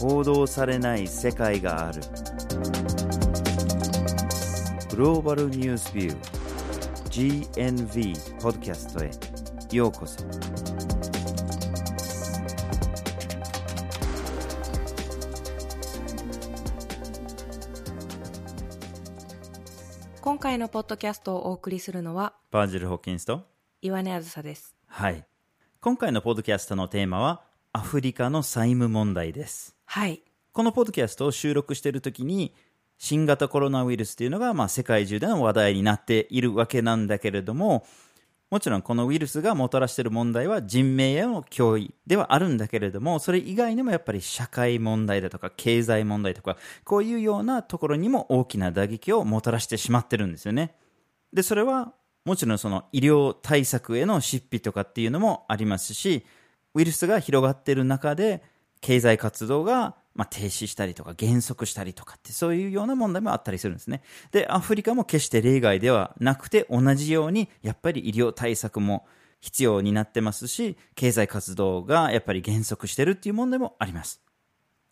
報道されない世界がある。グローバルニュースビュー GNV ポッドキャストへようこそ。今回のポッドキャストをお送りするのはバージル・ホッキンスと岩根あずさです。はい。今回のポッドキャストのテーマはアフリカの債務問題ですはいこのポッドキャストを収録しているときに、新型コロナウイルスというのが、まあ、世界中での話題になっているわけなんだけれども、もちろんこのウイルスがもたらしている問題は人命への脅威ではあるんだけれども、それ以外にもやっぱり社会問題だとか経済問題とか、こういうようなところにも大きな打撃をもたらしてしまってるんですよね。で、それはもちろんその医療対策への執費とかっていうのもありますし、ウイルスが広がってる中で経済活動がまあ、停止したりとか減速したりとかってそういうような問題もあったりするんですね。で、アフリカも決して例外ではなくて同じようにやっぱり医療対策も必要になってますし、経済活動がやっぱり減速してるっていう問題もあります。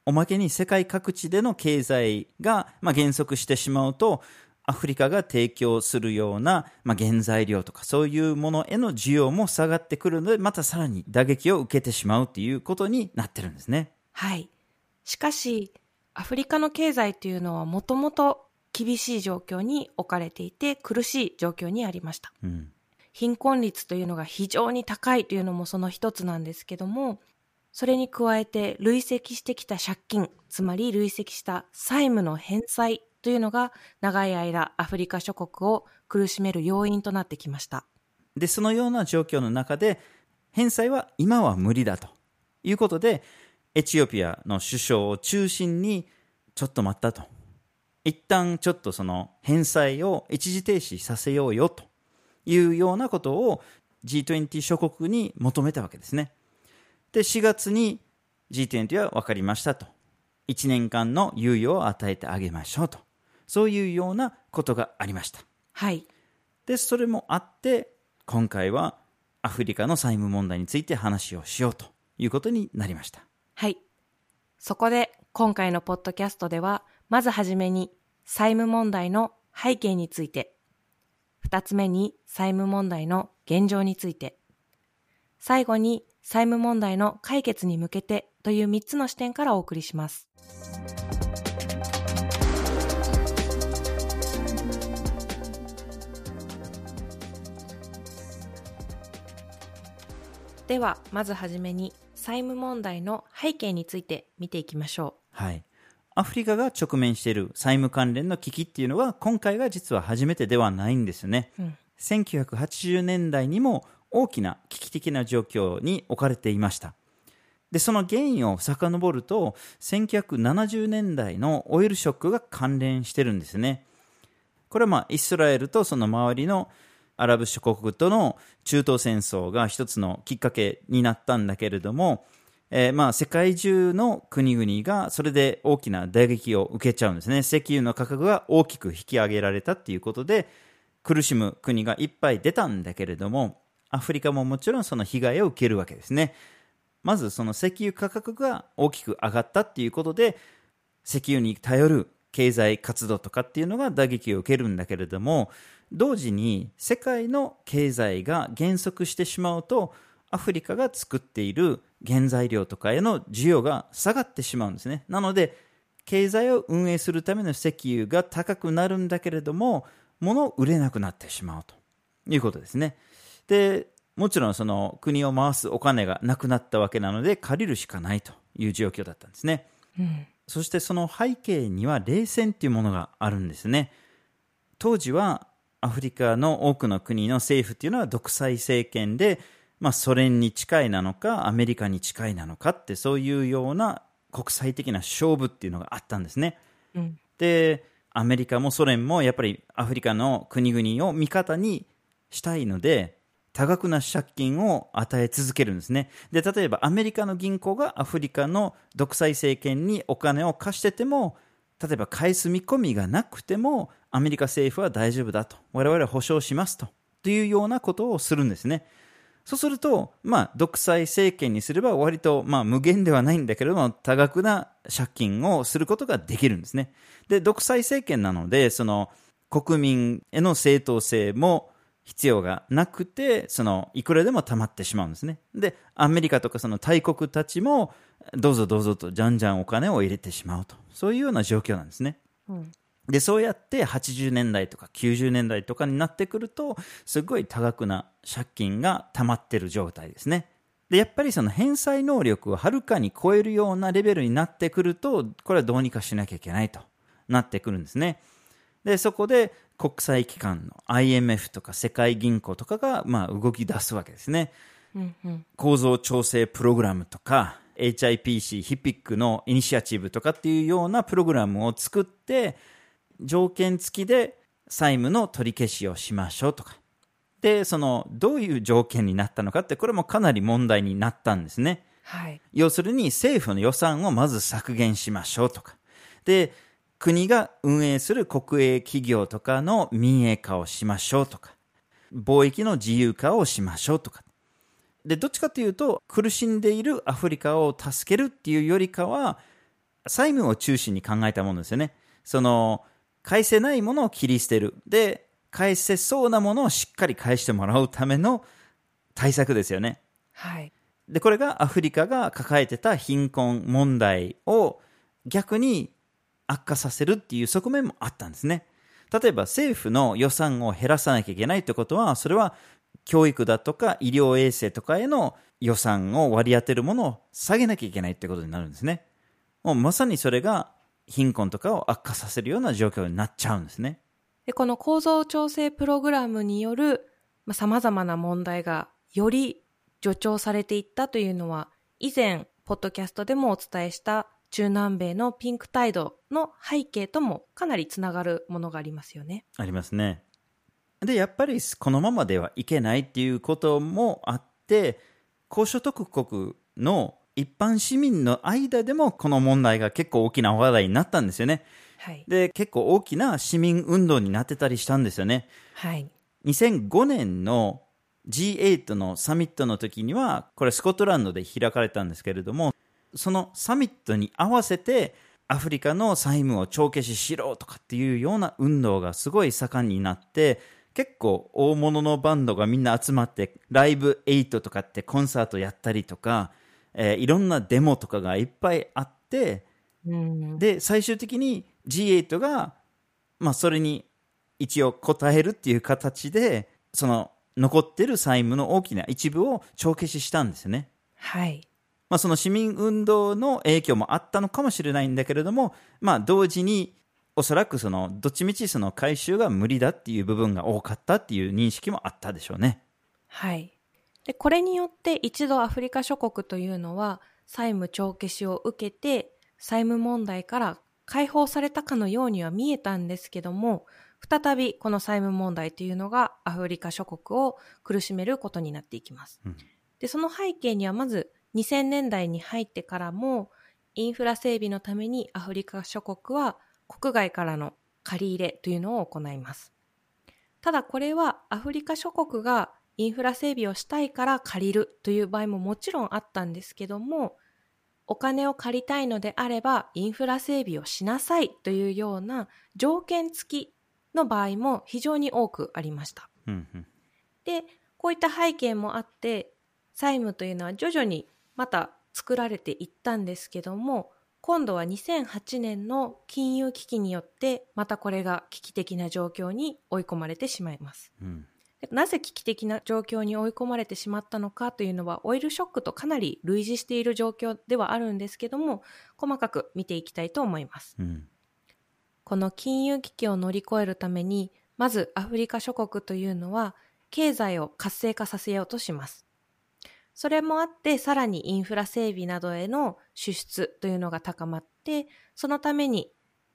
おまけに世界各地での経済が、まあ、減速してしまうと、アフリカが提供するような、まあ、原材料とかそういうものへの需要も下がってくるので、またさらに打撃を受けてしまうっていうことになってるんですね。はい。しかし、アフリカの経済というのはもともと厳しい状況に置かれていて苦しい状況にありました。うん、貧困率というのが非常に高いというのもその一つなんですけども、それに加えて累積してきた借金、つまり累積した債務の返済というのが長い間アフリカ諸国を苦しめる要因となってきました。で、そのような状況の中で返済は今は無理だということで、エチオピアの首相を中心に、ちょっと待ったと。一旦ちょっとその返済を一時停止させようよというようなことを G20 諸国に求めたわけですね。で、4月に G20 は分かりましたと。1年間の猶予を与えてあげましょうと。そういうようなことがありました。はい。で、それもあって、今回はアフリカの債務問題について話をしようということになりました。はい。そこで今回のポッドキャストでは、まずはじめに債務問題の背景について、二つ目に債務問題の現状について、最後に債務問題の解決に向けてという三つの視点からお送りします。では、まずはじめに債務問題の背景について見ていきましょう。はい。アフリカが直面している債務関連の危機っていうのは今回が実は初めてではないんですよね。うん、1980年代にも大きな危機的な状況に置かれていました。で、その原因を遡ると、1970年代のオイルショックが関連してるんですね。これはまあ、イスラエルとその周りのアラブ諸国との中東戦争が一つのきっかけになったんだけれども、えー、まあ世界中の国々がそれで大きな打撃を受けちゃうんですね。石油の価格が大きく引き上げられたっていうことで、苦しむ国がいっぱい出たんだけれども、アフリカももちろんその被害を受けるわけですね。まずその石油価格が大きく上がったっていうことで、石油に頼る経済活動とかっていうのが打撃を受けるんだけれども、同時に世界の経済が減速してしまうとアフリカが作っている原材料とかへの需要が下がってしまうんですね。なので経済を運営するための石油が高くなるんだけれども物を売れなくなってしまうということですね。でもちろんその国を回すお金がなくなったわけなので借りるしかないという状況だったんですね、うん、そしてその背景には冷戦っていうものがあるんですね。当時はアフリカの多くの国の政府っていうのは独裁政権で、まあ、ソ連に近いなのかアメリカに近いなのかってそういうような国際的な勝負っていうのがあったんですね。うん、でアメリカもソ連もやっぱりアフリカの国々を味方にしたいので多額な借金を与え続けるんですね。で例えばアメリカの銀行がアフリカの独裁政権にお金を貸してても例えば返す見込みがなくてもアメリカ政府は大丈夫だと我々は保証しますとというようなことをするんですねそうすると、まあ、独裁政権にすれば割と、まあ、無限ではないんだけれども、多額な借金をすることができるんですね。で、独裁政権なので、その、国民への正当性も必要がなくて、その、いくらでも溜まってしまうんですね。で、アメリカとかその大国たちも、どうぞどうぞと、じゃんじゃんお金を入れてしまうと。そういうような状況なんですね。うん、で、そうやって80年代とか90年代とかになってくると、すごい多額な借金が溜まってる状態ですね。で、やっぱりその返済能力をはるかに超えるようなレベルになってくると、これはどうにかしなきゃいけないとなってくるんですね。で、そこで国際機関の IMF とか世界銀行とかが、まあ、動き出すわけですね。うんうん、構造調整プログラムとか、HIPC、ヒピックのイニシアチブとかっていうようなプログラムを作って、条件付きで債務の取り消しをしましょうとか。で、その、どういう条件になったのかって、これもかなり問題になったんですね。はい。要するに、政府の予算をまず削減しましょうとか。で、国が運営する国営企業とかの民営化をしましょうとか、貿易の自由化をしましょうとか。で、どっちかというと、苦しんでいるアフリカを助けるっていうよりかは、債務を中心に考えたものですよね。その、返せないものを切り捨てる。で、返せそうなものをしっかり返してもらうための対策ですよね。はい。で、これがアフリカが抱えてた貧困問題を逆に悪化させるっていう側面もあったんですね。例えば政府の予算を減らさなきゃいけないってことは、それは教育だとか医療衛生とかへの予算を割り当てるものを下げなきゃいけないってことになるんですね。もうまさにそれが貧困とかを悪化させるような状況になっちゃうんですね。でこの構造調整プログラムによるさまざ、まな問題がより助長されていったというのは、以前、ポッドキャストでもお伝えした中南米のピンクタイドの背景ともかなりつながるものがありますよね。ありますね。で、やっぱりこのままではいけないっていうこともあって、高所得国の一般市民の間でもこの問題が結構大きな話題になったんですよね。はい、で、結構大きな市民運動になってたりしたんですよね。はい、2005年の G8 のサミットの時には、これスコットランドで開かれたんですけれども、そのサミットに合わせてアフリカの債務を帳消ししろとかっていうような運動がすごい盛んになって、結構大物のバンドがみんな集まって、ライブ8とかってコンサートやったりとか、えー、いろんなデモとかがいっぱいあって、で、最終的に G8 が、まあそれに一応答えるっていう形で、その残ってる債務の大きな一部を帳消ししたんですよね。はい。まあ、その市民運動の影響もあったのかもしれないんだけれども、まあ、同時におそらくそのどっちみちその回収が無理だっていう部分が多かったっていう認識もあったでしょうね。はい。で、これによって一度アフリカ諸国というのは債務帳消しを受けて債務問題から解放されたかのようには見えたんですけども、再びこの債務問題というのがアフリカ諸国を苦しめることになっていきます。うん、で、その背景にはまず2000年代に入ってからもインフラ整備のためにアフリカ諸国は国外からの借り入れというのを行います。ただこれはアフリカ諸国がインフラ整備をしたいから借りるという場合ももちろんあったんですけども、お金を借りたいのであればインフラ整備をしなさいというような条件付きの場合も非常に多くありました。で、こういった背景もあって債務というのは徐々にまた作られていったんですけども今度は2008年の金融危機によってまたこれが危機的な状況に追い込まれてしまいます、うん、なぜ危機的な状況に追い込まれてしまったのかというのはオイルショックとかなり類似している状況ではあるんですけども細かく見ていきたいと思います、うん、この金融危機を乗り越えるためにまずアフリカ諸国というのは経済を活性化させようとします。それもあって、さらにインフラ整備などへの支出というのが高まって、そのために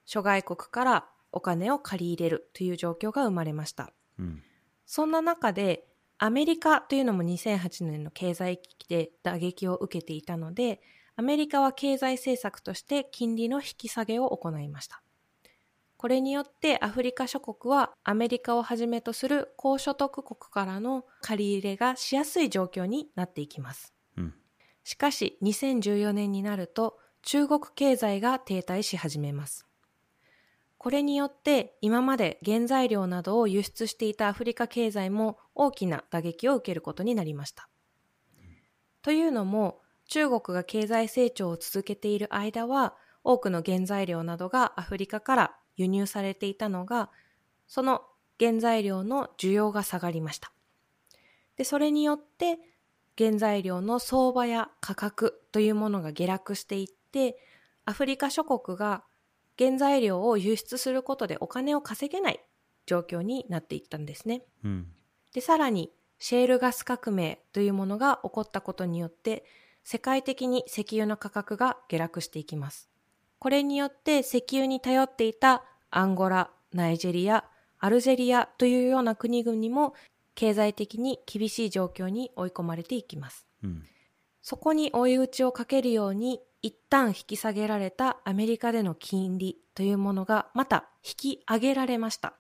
諸外国からお金を借り入れるという状況が生まれました。うん、そんな中で、アメリカというのも2008年の経済危機で打撃を受けていたので、アメリカは経済政策として金利の引き下げを行いました。これによってアフリカ諸国はアメリカをはじめとする高所得国からの借り入れがしやすい状況になっていきます。うん、しかし2014年になると中国経済が停滞し始めます。これによって今まで原材料などを輸出していたアフリカ経済も大きな打撃を受けることになりました。というのも中国が経済成長を続けている間は多くの原材料などがアフリカから輸入されていたのがその原材料の需要が下がりました。で、それによって原材料の相場や価格というものが下落していってアフリカ諸国が原材料を輸出することでお金を稼げない状況になっていったんですね。うん、で、さらに、シェールガス革命というものが起こったことによって、世界的に石油の価格が下落していきます。これによって石油に頼っていたアンゴラ、ナイジェリア、アルジェリアというような国々も経済的に厳しい状況に追い込まれていきます。うん、そこに追い打ちをかけるように一旦引き下げられたアメリカでの金利というものがまた引き上げられました。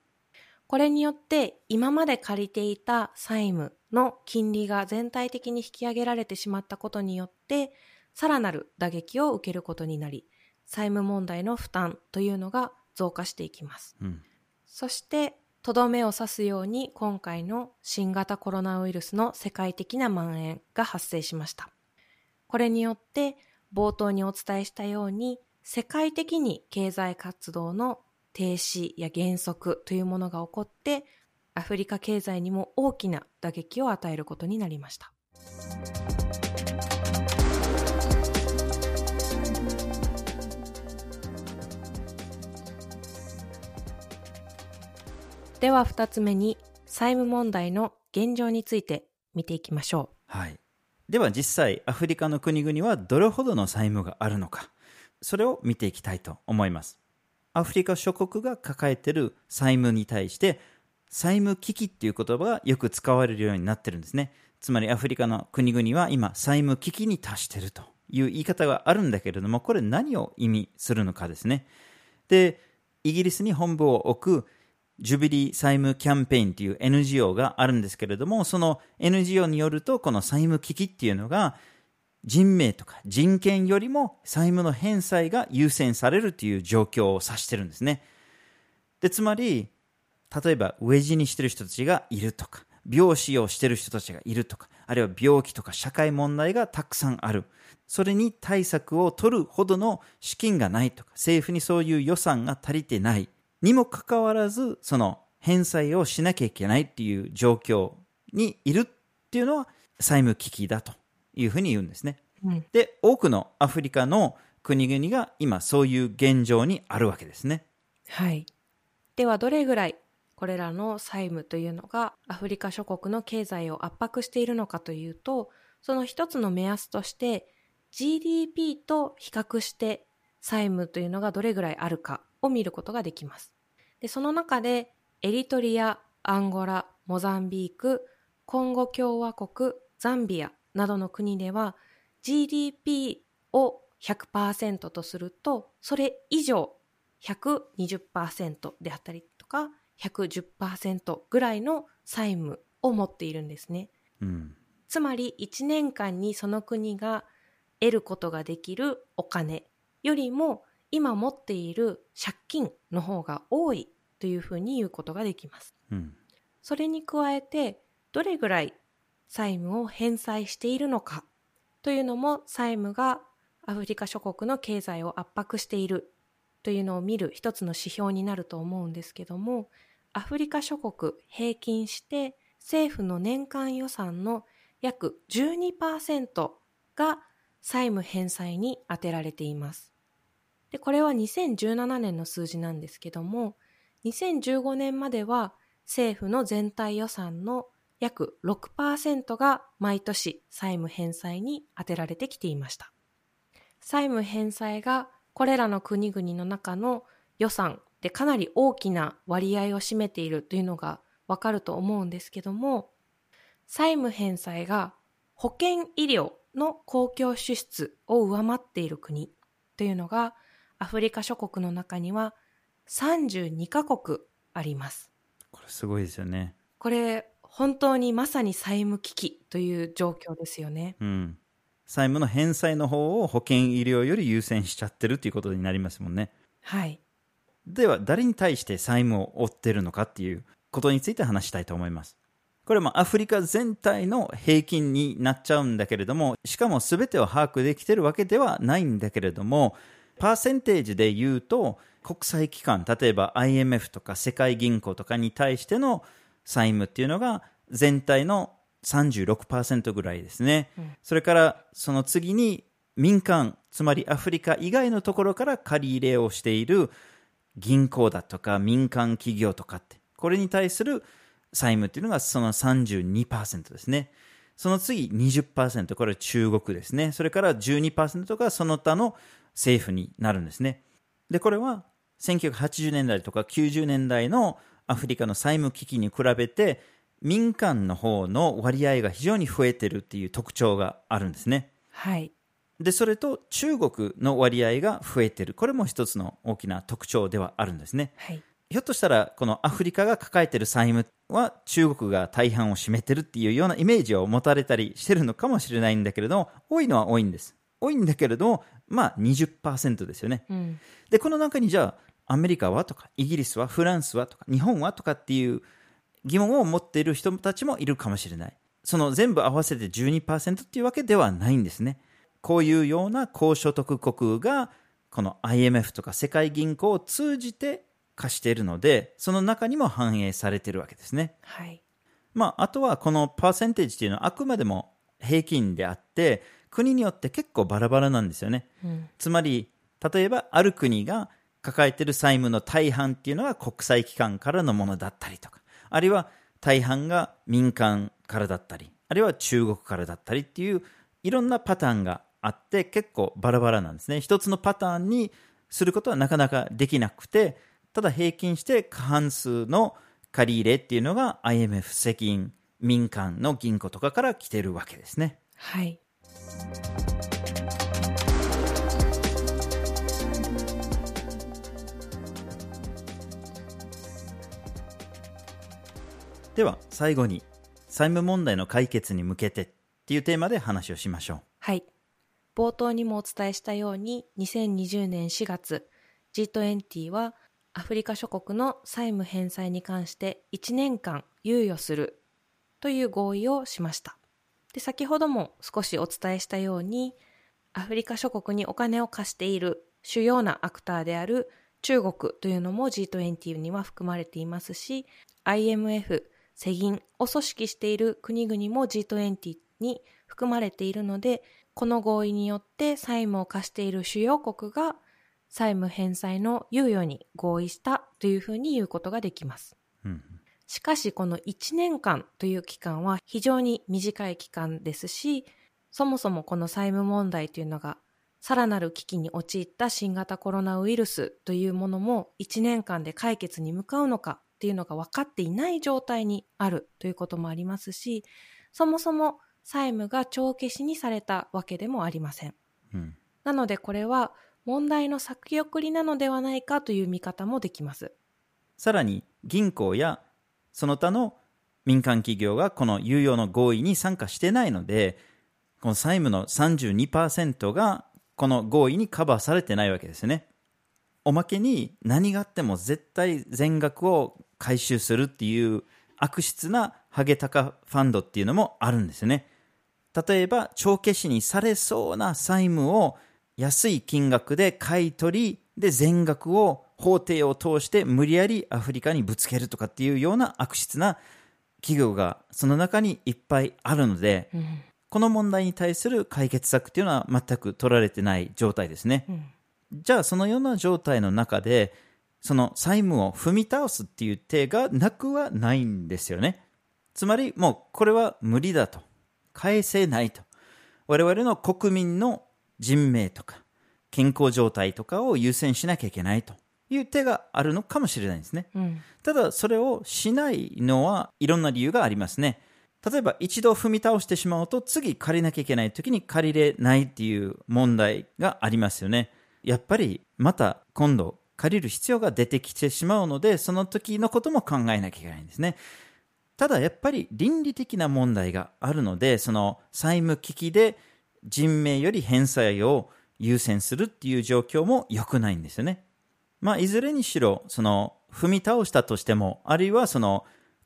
これによって今まで借りていた債務の金利が全体的に引き上げられてしまったことによってさらなる打撃を受けることになり債務問題の負担というのが増加していきます。うん、そしてとどめを刺すように今回の新型コロナウイルスの世界的な蔓延が発生しました。これによって冒頭にお伝えしたように、世界的に経済活動の停止や減速というものが起こって、アフリカ経済にも大きな打撃を与えることになりました。では二つ目に債務問題の現状について見ていきましょう。はい。では実際アフリカの国々はどれほどの債務があるのかそれを見ていきたいと思います。アフリカ諸国が抱えている債務に対して債務危機っていう言葉がよく使われるようになってるんですね。つまりアフリカの国々は今債務危機に達してるという言い方があるんだけれどもこれ何を意味するのかですね。でイギリスに本部を置くジュビリー債務キャンペーンという NGO があるんですけれども、その NGO によると、この債務危機っていうのが、人命とか人権よりも債務の返済が優先されるという状況を指してるんですね。で、つまり、例えば、飢え死にしてる人たちがいるとか、病死をしてる人たちがいるとか、あるいは病気とか社会問題がたくさんある。それに対策を取るほどの資金がないとか、政府にそういう予算が足りてない。にもかかわらず、その返済をしなきゃいけないっていう状況にいるっていうのは債務危機だというふうに言うんですね。うん、で、多くのアフリカの国々が今そういう現状にあるわけですね。はい。ではどれぐらいこれらの債務というのがアフリカ諸国の経済を圧迫しているのかというと、その一つの目安として GDP と比較して債務というのがどれぐらいあるかを見ることができます。で、その中で、エリトリア、アンゴラ、モザンビーク、コンゴ共和国、ザンビアなどの国では GDP を100%とすると、それ以上120%であったりとか、110%ぐらいの債務を持っているんですね。うん、つまり1年間にその国が得ることができるお金よりも今持っている借金の方が多いというふうに言うことができます。うん、それに加えてどれぐらい債務を返済しているのかというのも債務がアフリカ諸国の経済を圧迫しているというのを見る一つの指標になると思うんですけどもアフリカ諸国平均して政府の年間予算の約12%が債務返済に充てられています。で、これは2017年の数字なんですけども、2015年までは政府の全体予算の約6%が毎年債務返済に充てられてきていました。債務返済がこれらの国々の中の予算でかなり大きな割合を占めているというのがわかると思うんですけども、債務返済が保険医療の公共支出を上回っている国というのがアフリカ諸国の中には32カ国あります。これすごいですよね。これ、本当にまさに債務危機という状況ですよね。うん。債務の返済の方を保険医療より優先しちゃってるということになりますもんね。はい。では、誰に対して債務を負ってるのかっていうことについて話したいと思います。これもアフリカ全体の平均になっちゃうんだけれども、しかも全てを把握できてるわけではないんだけれども、パーセンテージで言うと、国際機関、例えば IMF とか世界銀行とかに対しての債務っていうのが全体の36%ぐらいですね、うん、それからその次に民間つまりアフリカ以外のところから借り入れをしている銀行だとか民間企業とかってこれに対する債務っていうのがその32%ですね。その次20%これは中国ですね。それから12%がその他の政府になるんですねでこれは1980年代とか90年代のアフリカの債務危機に比べて民間の方の割合が非常に増えてるっていう特徴があるんですね。はい。で、それと中国の割合が増えてる。これも一つの大きな特徴ではあるんですね。はい。ひょっとしたら、このアフリカが抱えてる債務は中国が大半を占めてるっていうようなイメージを持たれたりしてるのかもしれないんだけれども、多いのは多いんです。多いんだけれども、まあ20%ですよね。うん、で、この中にじゃあ、アメリカはとか、イギリスは、フランスはとか、日本はとかっていう疑問を持っている人たちもいるかもしれない。その全部合わせて12%っていうわけではないんですね。こういうような高所得国が、この IMF とか世界銀行を通じて貸しているので、その中にも反映されているわけですね。はい。まあ、あとはこのパーセンテージっていうのはあくまでも平均であって、国によって結構バラバラなんですよね。うん、つまり、例えばある国が抱えている債務の大半っていうのは国際機関からのものだったりとか、あるいは大半が民間からだったり、あるいは中国からだったりっていういろんなパターンがあって結構バラバラなんですね。一つのパターンにすることはなかなかできなくて、ただ平均して過半数の借り入れっていうのが IMF 責任民間の銀行とかから来てるわけですね。はい。では最後に債務問題の解決に向けてっていうテーマで話をしましょう。はい。冒頭にもお伝えしたように2020年4月 G20 はアフリカ諸国の債務返済に関して1年間猶予するという合意をしました。で、先ほども少しお伝えしたようにアフリカ諸国にお金を貸している主要なアクターである中国というのも G20 には含まれていますし IMF 世銀を組織している国々も G20 に含まれているので、この合意によって債務を貸している主要国が債務返済の猶予に合意したというふうに言うことができます。うん、しかしこの1年間という期間は非常に短い期間ですし、そもそもこの債務問題というのがさらなる危機に陥った新型コロナウイルスというものも1年間で解決に向かうのかっていうのが分かっていない状態にあるということもありますし、そもそも債務が帳消しにされたわけでもありません。うん、なのでこれは問題の先送りなのではないかという見方もできます。さらに銀行やその他の民間企業がこの有用の合意に参加してないので、この債務の32%がこの合意にカバーされてないわけですね。おまけに何があっても絶対全額を回収するっていう悪質なハゲタカファンドっていうのもあるんですね。例えば、帳消しにされそうな債務を安い金額で買い取り、で、全額を法廷を通して無理やりアフリカにぶつけるとかっていうような悪質な企業がその中にいっぱいあるので、うん、この問題に対する解決策っていうのは全く取られてない状態ですね。うん、じゃあそのような状態の中でその債務を踏み倒すっていう手がなくはないんですよね。つまりもうこれは無理だと。返せないと。我々の国民の人命とか健康状態とかを優先しなきゃいけないという手があるのかもしれないんですね。うん、ただそれをしないのはいろんな理由がありますね。例えば一度踏み倒してしまうと次借りなきゃいけない時に借りれないっていう問題がありますよね。やっぱりまた今度借りる必要が出てきてしまうので、その時のことも考えなきゃいけないんですね。ただやっぱり倫理的な問題があるので、その債務危機で人命より返済を優先するっていう状況も良くないんですよね。まあ、いずれにしろ、その、踏み倒したとしても、あるいはその、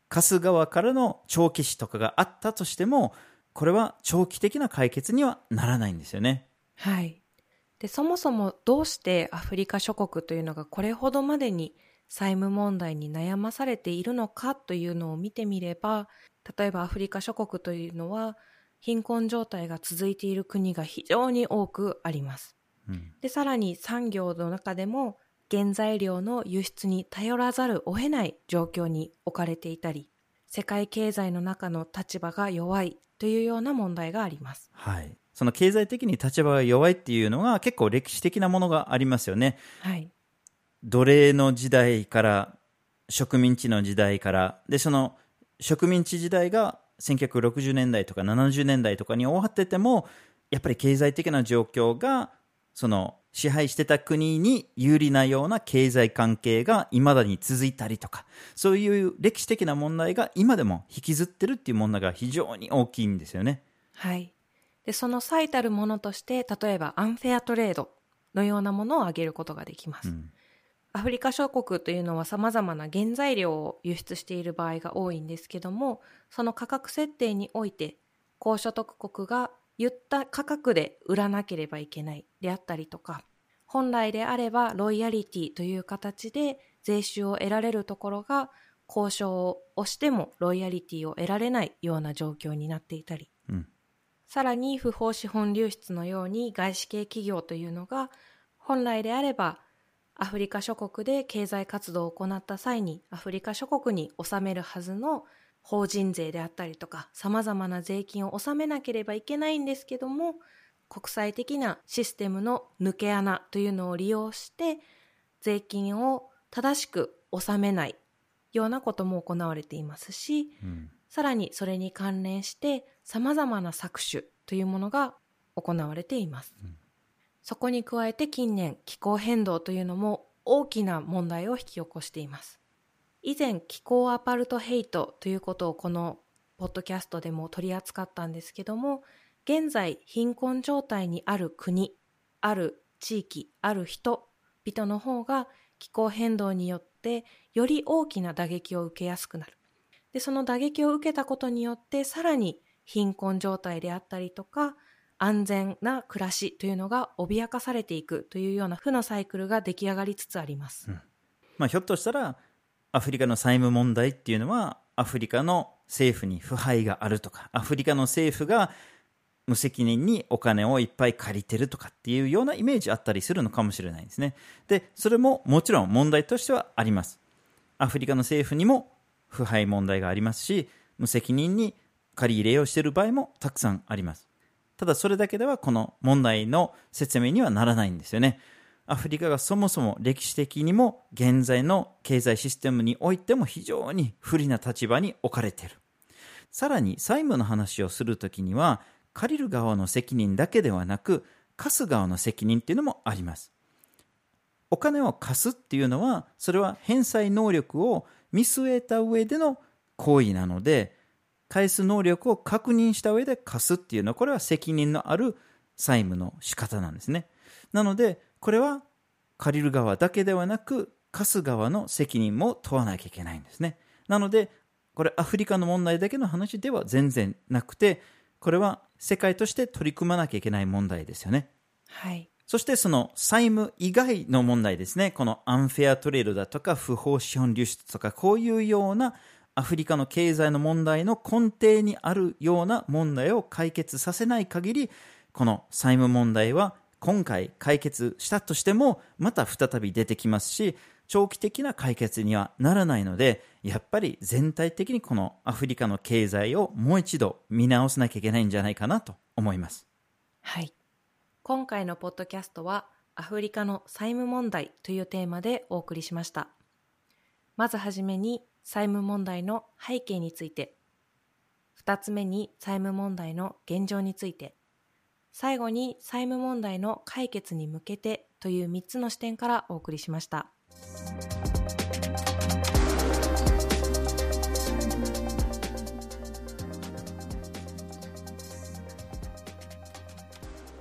貸す側からの長期死とかがあったとしても、これは長期的な解決にはならないんですよね。はい。で、そもそもどうしてアフリカ諸国というのがこれほどまでに債務問題に悩まされているのかというのを見てみれば、例えばアフリカ諸国というのは貧困状態が続いている国が非常に多くあります。うん、で、さらに産業の中でも原材料の輸出に頼らざるを得ない状況に置かれていたり、世界経済の中の立場が弱いというような問題があります。はい。その経済的に立場が弱いっていうのが結構歴史的なものがありますよね。はい。奴隷の時代から植民地の時代からでその植民地時代が1960年代とか70年代とかに終わっててもやっぱり経済的な状況がその支配してた国に有利なような経済関係が未だに続いたりとかそういう歴史的な問題が今でも引きずってるっていう問題が非常に大きいんですよね。はいでその最たるものとして例えばアンフェアトレードのようなものを挙げることができます。うんアフリカ諸国というのは様々な原材料を輸出している場合が多いんですけども、その価格設定において、高所得国が言った価格で売らなければいけない。であったりとか、本来であればロイヤリティという形で税収を得られるところが、交渉をしてもロイヤリティを得られないような状況になっていたり、うん、さらに不法資本流出のように外資系企業というのが、本来であればアフリカ諸国で経済活動を行った際にアフリカ諸国に納めるはずの法人税であったりとか様々な税金を納めなければいけないんですけども国際的なシステムの抜け穴というのを利用して税金を正しく納めないようなことも行われていますし、うん、さらにそれに関連して様々な搾取というものが行われています。うんそこに加えて近年気候変動というのも大きな問題を引き起こしています。以前気候アパルトヘイトということをこのポッドキャストでも取り扱ったんですけども、現在貧困状態にある国、ある地域、ある人々の方が気候変動によってより大きな打撃を受けやすくなる。で、その打撃を受けたことによってさらに貧困状態であったりとか安全な暮らしというのが脅かされていくというような負のサイクルが出来上がりつつあります、うん、まあ、ひょっとしたらアフリカの債務問題っていうのはアフリカの政府に腐敗があるとかアフリカの政府が無責任にお金をいっぱい借りてるとかっていうようなイメージあったりするのかもしれないですね。で、それももちろん問題としてはあります。アフリカの政府にも腐敗問題がありますし、無責任に借り入れをしている場合もたくさんあります。ただそれだけではこの問題の説明にはならないんですよね。アフリカがそもそも歴史的にも現在の経済システムにおいても非常に不利な立場に置かれている。さらに債務の話をするときには借りる側の責任だけではなく貸す側の責任っていうのもあります。お金を貸すっていうのはそれは返済能力を見据えた上での行為なので返す能力を確認した上で貸すっていうのは、これは責任のある債務の仕方なんですね。なので、これは借りる側だけではなく、貸す側の責任も問わなきゃいけないんですね。なので、これアフリカの問題だけの話では全然なくて、これは世界として取り組まなきゃいけない問題ですよね。はい。そしてその債務以外の問題ですね。このアンフェアトレードだとか不法資本流出とかこういうようなアフリカの経済の問題の根底にあるような問題を解決させない限り、この債務問題は今回解決したとしても、また再び出てきますし、長期的な解決にはならないので、やっぱり全体的にこのアフリカの経済をもう一度見直さなきゃいけないんじゃないかなと思います。はい。今回のポッドキャストは、アフリカの債務問題というテーマでお送りしました。まずはじめに債務問題の背景について、二つ目に債務問題の現状について、最後に債務問題の解決に向けてという三つの視点からお送りしました。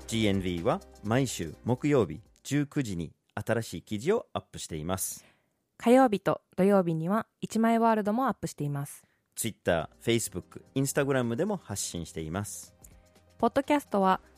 GNV は毎週木曜日19時に新しい記事をアップしています。火曜日と土曜日には1枚ワールドもアップしています。Twitter、Facebook、Instagram でも発信しています。ポッドキャストは